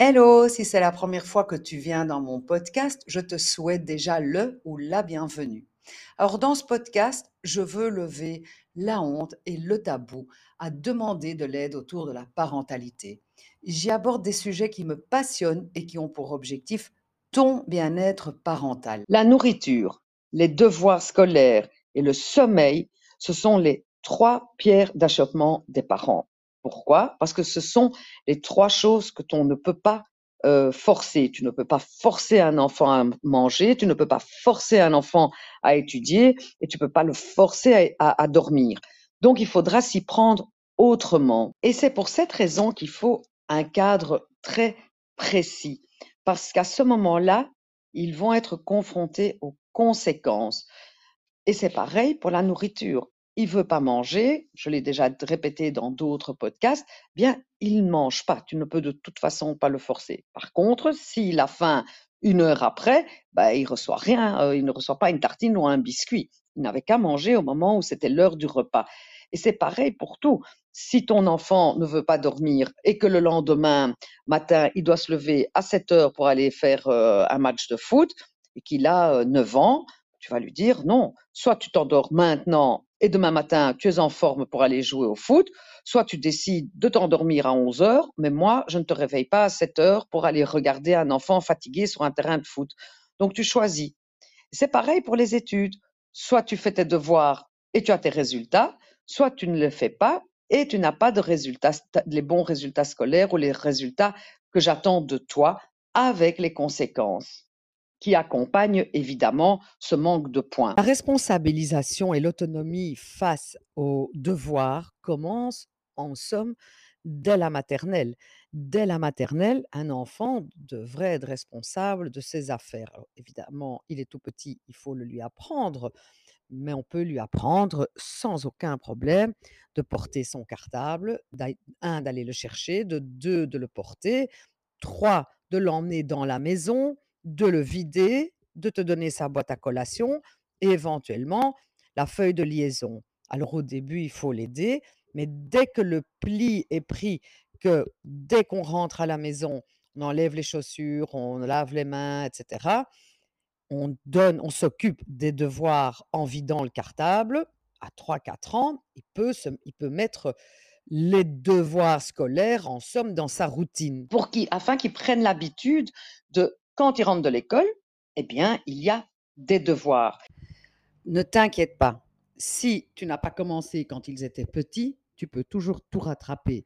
Hello, si c'est la première fois que tu viens dans mon podcast, je te souhaite déjà le ou la bienvenue. Alors dans ce podcast, je veux lever la honte et le tabou à demander de l'aide autour de la parentalité. J'y aborde des sujets qui me passionnent et qui ont pour objectif ton bien-être parental. La nourriture, les devoirs scolaires et le sommeil, ce sont les trois pierres d'achoppement des parents. Pourquoi? Parce que ce sont les trois choses que tu ne peux pas euh, forcer. Tu ne peux pas forcer un enfant à manger, tu ne peux pas forcer un enfant à étudier et tu ne peux pas le forcer à dormir. Donc il faudra s'y prendre autrement. Et c'est pour cette raison qu'il faut un cadre très précis. Parce qu'à ce moment-là, ils vont être confrontés aux conséquences. Et c'est pareil pour la nourriture il veut pas manger, je l'ai déjà répété dans d'autres podcasts, bien, il ne mange pas. Tu ne peux de toute façon pas le forcer. Par contre, s'il a faim une heure après, bah, il reçoit rien, euh, il ne reçoit pas une tartine ou un biscuit. Il n'avait qu'à manger au moment où c'était l'heure du repas. Et c'est pareil pour tout. Si ton enfant ne veut pas dormir et que le lendemain matin, il doit se lever à 7 heures pour aller faire euh, un match de foot et qu'il a 9 euh, ans, tu vas lui dire non, soit tu t'endors maintenant et demain matin, tu es en forme pour aller jouer au foot, soit tu décides de t'endormir à 11 heures, mais moi, je ne te réveille pas à 7 heures pour aller regarder un enfant fatigué sur un terrain de foot. Donc, tu choisis. C'est pareil pour les études. Soit tu fais tes devoirs et tu as tes résultats, soit tu ne les fais pas et tu n'as pas de résultats, les bons résultats scolaires ou les résultats que j'attends de toi avec les conséquences qui accompagne évidemment ce manque de points. La responsabilisation et l'autonomie face aux devoirs commencent, en somme, dès la maternelle. Dès la maternelle, un enfant devrait être responsable de ses affaires. évidemment, il est tout petit, il faut le lui apprendre, mais on peut lui apprendre sans aucun problème de porter son cartable, un, d'aller le chercher, de deux, de le porter, trois, de l'emmener dans la maison, de le vider, de te donner sa boîte à collation et éventuellement la feuille de liaison. Alors au début, il faut l'aider, mais dès que le pli est pris, que dès qu'on rentre à la maison, on enlève les chaussures, on lave les mains, etc., on donne, on s'occupe des devoirs en vidant le cartable. À 3-4 ans, il peut, il peut mettre les devoirs scolaires, en somme, dans sa routine. Pour qui, afin qu'il prenne l'habitude de quand ils rentrent de l'école, eh bien, il y a des devoirs. Ne t'inquiète pas. Si tu n'as pas commencé quand ils étaient petits, tu peux toujours tout rattraper.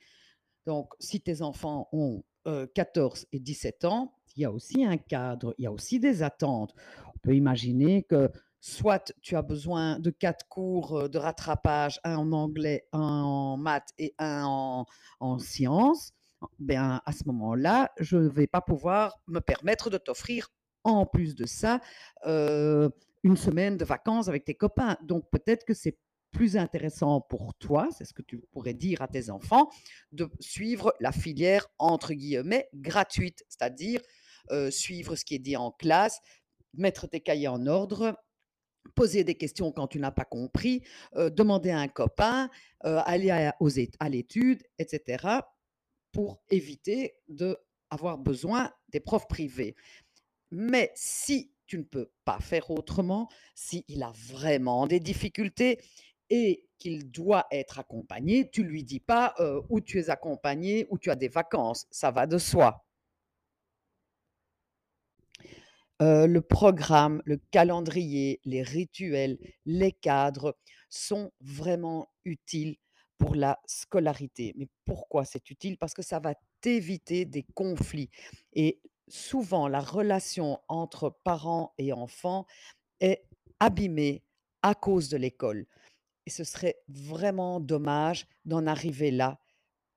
Donc, si tes enfants ont 14 euh, et 17 ans, il y a aussi un cadre, il y a aussi des attentes. On peut imaginer que soit tu as besoin de quatre cours euh, de rattrapage, un en anglais, un en maths et un en, en sciences, ben, à ce moment-là, je ne vais pas pouvoir me permettre de t'offrir, en plus de ça, une semaine de vacances avec tes copains. Donc peut-être que c'est plus intéressant pour toi, c'est ce que tu pourrais dire à tes enfants, de suivre la filière entre guillemets gratuite, c'est-à-dire suivre ce qui est dit en classe, mettre tes cahiers en ordre, poser des questions quand tu n'as pas compris, demander à un copain, aller à l'étude, etc pour éviter d'avoir besoin des profs privés. Mais si tu ne peux pas faire autrement, s'il a vraiment des difficultés et qu'il doit être accompagné, tu lui dis pas euh, où tu es accompagné, où tu as des vacances, ça va de soi. Euh, le programme, le calendrier, les rituels, les cadres sont vraiment utiles pour la scolarité. Mais pourquoi c'est utile? Parce que ça va t'éviter des conflits. Et souvent, la relation entre parents et enfants est abîmée à cause de l'école. Et ce serait vraiment dommage d'en arriver là.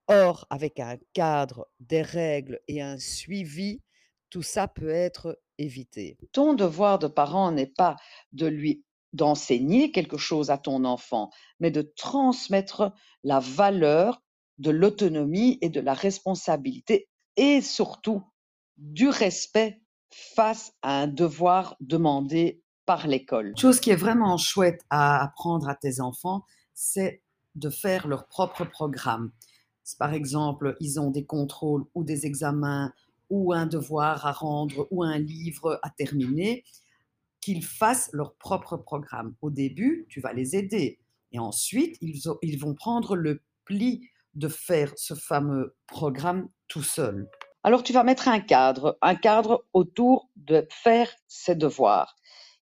Or, avec un cadre, des règles et un suivi, tout ça peut être évité. Ton devoir de parent n'est pas de lui d'enseigner quelque chose à ton enfant, mais de transmettre la valeur de l'autonomie et de la responsabilité et surtout du respect face à un devoir demandé par l'école. Chose qui est vraiment chouette à apprendre à tes enfants, c'est de faire leur propre programme. par exemple, ils ont des contrôles ou des examens ou un devoir à rendre ou un livre à terminer, qu'ils fassent leur propre programme. Au début, tu vas les aider. Et ensuite, ils, vont prendre le pli de faire ce fameux programme tout seul. Alors, tu vas mettre un cadre, un cadre autour de faire ses devoirs.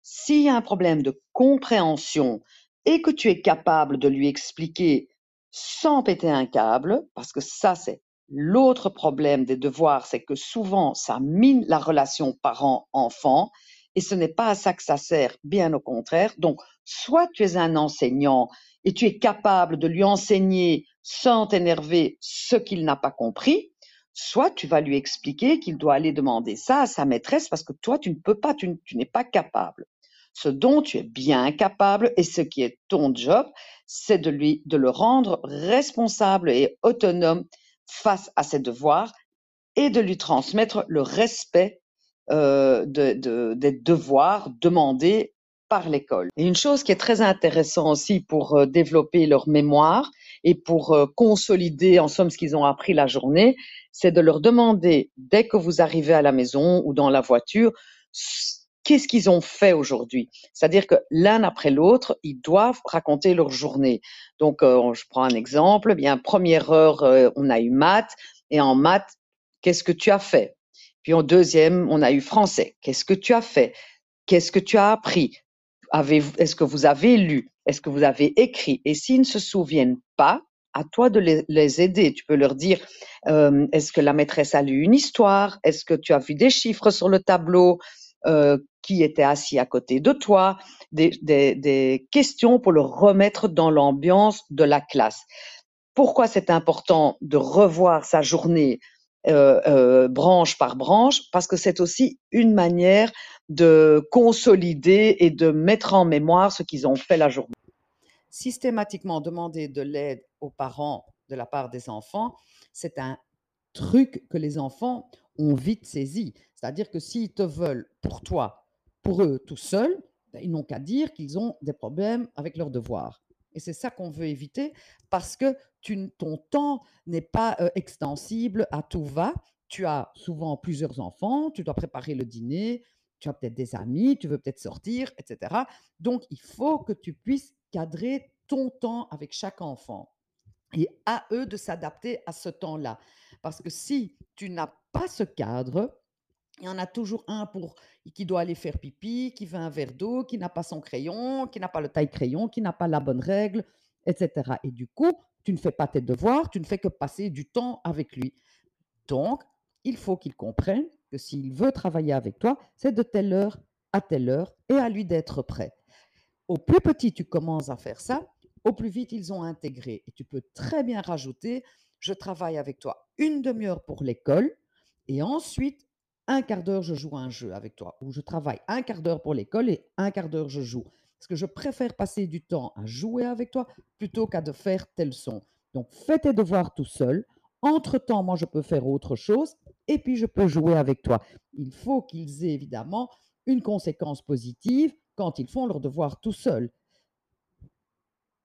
S'il y a un problème de compréhension et que tu es capable de lui expliquer sans péter un câble, parce que ça, c'est l'autre problème des devoirs, c'est que souvent, ça mine la relation parent-enfant et ce n'est pas à ça que ça sert, bien au contraire. Donc, soit tu es un enseignant et tu es capable de lui enseigner sans t'énerver ce qu'il n'a pas compris, soit tu vas lui expliquer qu'il doit aller demander ça à sa maîtresse parce que toi, tu ne peux pas, tu, n'es pas capable. Ce dont tu es bien capable et ce qui est ton job, c'est de lui, de le rendre responsable et autonome face à ses devoirs et de lui transmettre le respect euh, de, des devoirs demandés par l'école. Et une chose qui est très intéressante aussi pour euh, développer leur mémoire et pour euh, consolider en somme ce qu'ils ont appris la journée, c'est de leur demander dès que vous arrivez à la maison ou dans la voiture, qu'est-ce qu'ils ont fait aujourd'hui? C'est-à-dire que l'un après l'autre, ils doivent raconter leur journée. Donc, je prends un exemple. Eh bien, première heure, on a eu maths et en maths, qu'est-ce que tu as fait? Puis en deuxième, on a eu français. Qu'est-ce que tu as fait? Qu'est-ce que tu as appris? Est-ce que vous avez lu? Est-ce que vous avez écrit? Et s'ils ne se souviennent pas, à toi de les, aider. Tu peux leur dire, euh, est-ce que la maîtresse a lu une histoire? Est-ce que tu as vu des chiffres sur le tableau euh, Qui était assis à côté de toi? Des, des questions pour le remettre dans l'ambiance de la classe. Pourquoi c'est important de revoir sa journée euh, euh, branche par branche, parce que c'est aussi une manière de consolider et de mettre en mémoire ce qu'ils ont fait la journée. Systématiquement demander de l'aide aux parents de la part des enfants, c'est un truc que les enfants ont vite saisi. C'est-à-dire que s'ils te veulent pour toi, pour eux tout seuls, ben, ils n'ont qu'à dire qu'ils ont des problèmes avec leurs devoirs. Et c'est ça qu'on veut éviter parce que ton temps n'est pas extensible à tout va. Tu as souvent plusieurs enfants, tu dois préparer le dîner, tu as peut-être des amis, tu veux peut-être sortir, etc. Donc, il faut que tu puisses cadrer ton temps avec chaque enfant et à eux de s'adapter à ce temps-là. Parce que si tu n'as pas ce cadre, il y en a toujours un pour qui doit aller faire pipi, qui veut un verre d'eau, qui n'a pas son crayon, qui n'a pas le taille crayon, qui n'a pas la bonne règle, etc. Et du coup, tu ne fais pas tes devoirs, tu ne fais que passer du temps avec lui. Donc, il faut qu'il comprenne que s'il veut travailler avec toi, c'est de telle heure à telle heure et à lui d'être prêt. Au plus petit tu commences à faire ça, au plus vite ils ont intégré. Et tu peux très bien rajouter, je travaille avec toi une demi-heure pour l'école et ensuite un quart d'heure, je joue un jeu avec toi, ou je travaille un quart d'heure pour l'école et un quart d'heure, je joue. Parce que je préfère passer du temps à jouer avec toi plutôt qu'à de faire tel son. Donc, fais tes devoirs tout seul. Entre-temps, moi, je peux faire autre chose et puis je peux jouer avec toi. Il faut qu'ils aient évidemment une conséquence positive quand ils font leurs devoirs tout seuls.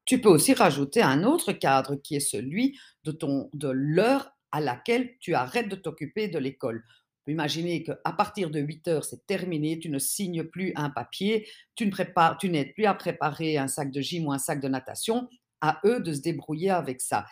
Tu peux aussi rajouter un autre cadre qui est celui de, ton, de l'heure à laquelle tu arrêtes de t'occuper de l'école imaginer qu'à partir de 8 heures, c'est terminé, tu ne signes plus un papier, tu ne prépares, n'aides plus à préparer un sac de gym ou un sac de natation, à eux de se débrouiller avec ça.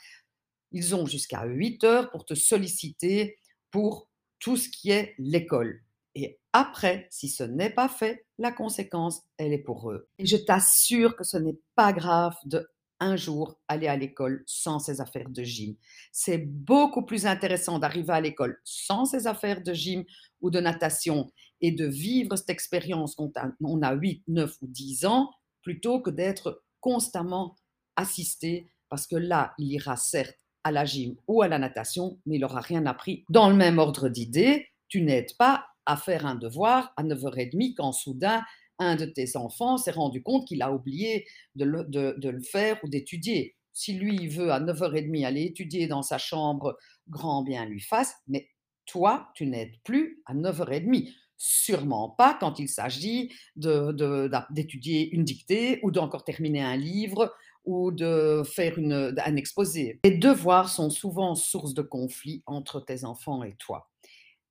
Ils ont jusqu'à 8 heures pour te solliciter pour tout ce qui est l'école. Et après, si ce n'est pas fait, la conséquence, elle est pour eux. Et je t'assure que ce n'est pas grave de un jour aller à l'école sans ses affaires de gym. C'est beaucoup plus intéressant d'arriver à l'école sans ses affaires de gym ou de natation et de vivre cette expérience quand on a 8, 9 ou 10 ans plutôt que d'être constamment assisté parce que là, il ira certes à la gym ou à la natation, mais il n'aura rien appris. Dans le même ordre d'idée, tu n'aides pas à faire un devoir à 9h30 quand soudain un de tes enfants s'est rendu compte qu'il a oublié de le, faire ou d'étudier. Si lui veut à 9h30 aller étudier dans sa chambre, grand bien lui fasse, mais toi, tu n'aides plus à 9h30. Sûrement pas quand il s'agit d'étudier une dictée ou d'encore terminer un livre ou de faire un exposé. Les devoirs sont souvent source de conflits entre tes enfants et toi.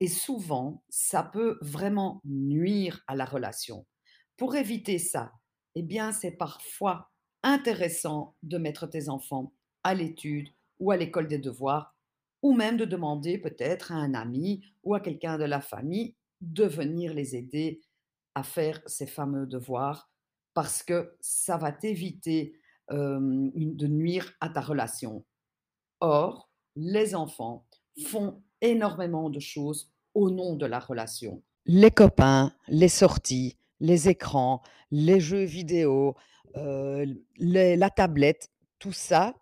Et souvent, ça peut vraiment nuire à la relation. Pour éviter ça, eh bien, c'est parfois intéressant de mettre tes enfants à l'étude ou à l'école des devoirs, ou même de demander peut-être à un ami ou à quelqu'un de la famille de venir les aider à faire ces fameux devoirs, parce que ça va t'éviter de nuire à ta relation. Or, les enfants font énormément de choses au nom de la relation. Les copains, les sorties, les écrans, les jeux vidéo, la tablette, tout ça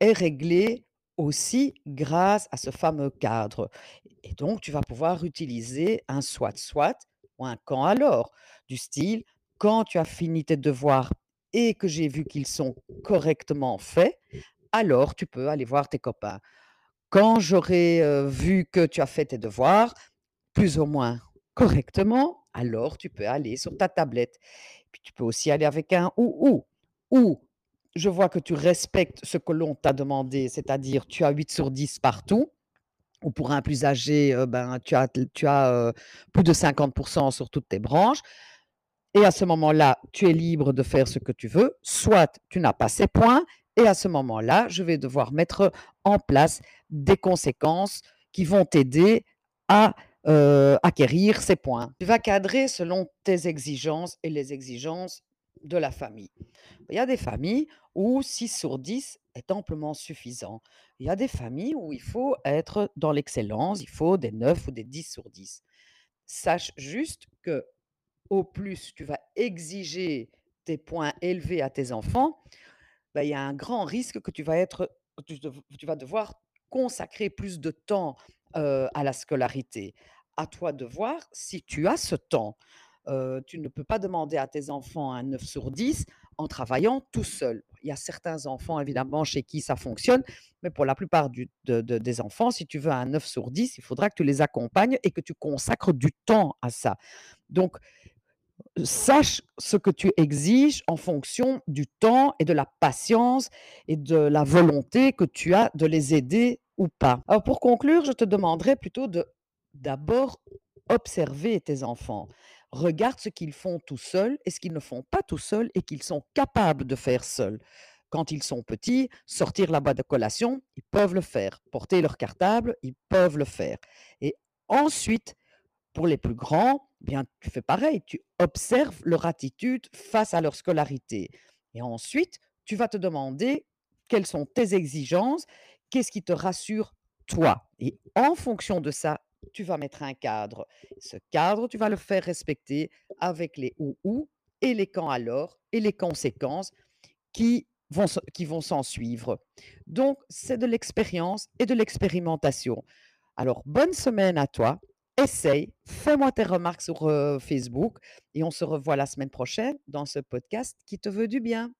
est réglé aussi grâce à ce fameux cadre et donc tu vas pouvoir utiliser un soit-soit ou un quand alors, du style: «Quand tu as fini tes devoirs et que j'ai vu qu'ils sont correctement faits, alors tu peux aller voir tes copains. Quand j'aurai, vu que tu as fait tes devoirs, plus ou moins correctement, alors tu peux aller sur ta tablette. Puis tu peux aussi aller avec un ou ou. Ou je vois que tu respectes ce que l'on t'a demandé, c'est-à-dire tu as 8 sur 10 partout, ou pour un plus âgé, ben, tu as plus de 50% sur toutes tes branches et à ce moment-là, tu es libre de faire ce que tu veux, soit tu n'as pas ces points et à ce moment-là, je vais devoir mettre en place des conséquences qui vont t'aider à, heu, acquérir ces points. Tu vas cadrer selon tes exigences et les exigences de la famille. Il y a des familles où 6 sur 10 est amplement suffisant. Il y a des familles où il faut être dans l'excellence, il faut des 9 ou des 10 sur 10. Sache juste que au plus tu vas exiger des points élevés à tes enfants, bah, il y a un grand risque que tu vas être tu vas devoir consacrer plus de temps, heu, à la scolarité. À toi de voir si tu as ce temps. Heu, tu ne peux pas demander à tes enfants un 9 sur 10 en travaillant tout seul. Il y a certains enfants évidemment chez qui ça fonctionne, mais pour la plupart des enfants, si tu veux un 9 sur 10, il faudra que tu les accompagnes et que tu consacres du temps à ça. Donc Sache ce que tu exiges en fonction du temps et de la patience et de la volonté que tu as de les aider ou pas. Alors pour conclure, je te demanderais plutôt de d'abord observer tes enfants. Regarde ce qu'ils font tout seuls et ce qu'ils ne font pas tout seuls et qu'ils sont capables de faire seuls. Quand ils sont petits, sortir la boîte de collation, ils peuvent le faire. Porter leur cartable, ils peuvent le faire. Et ensuite, pour les plus grands, eh bien, tu fais pareil, tu observes leur attitude face à leur scolarité. Et ensuite, tu vas te demander quelles sont tes exigences, qu'est-ce qui te rassure toi? Et en fonction de ça, tu vas mettre un cadre. Ce cadre, tu vas le faire respecter avec les ou ou et les quand alors et les conséquences qui vont, qui vont s'en suivre. Donc, c'est de l'expérience et de l'expérimentation. Alors, bonne semaine à toi. Essaye, fais-moi tes remarques sur euh, Facebook et on se revoit la semaine prochaine dans ce podcast qui te veut du bien.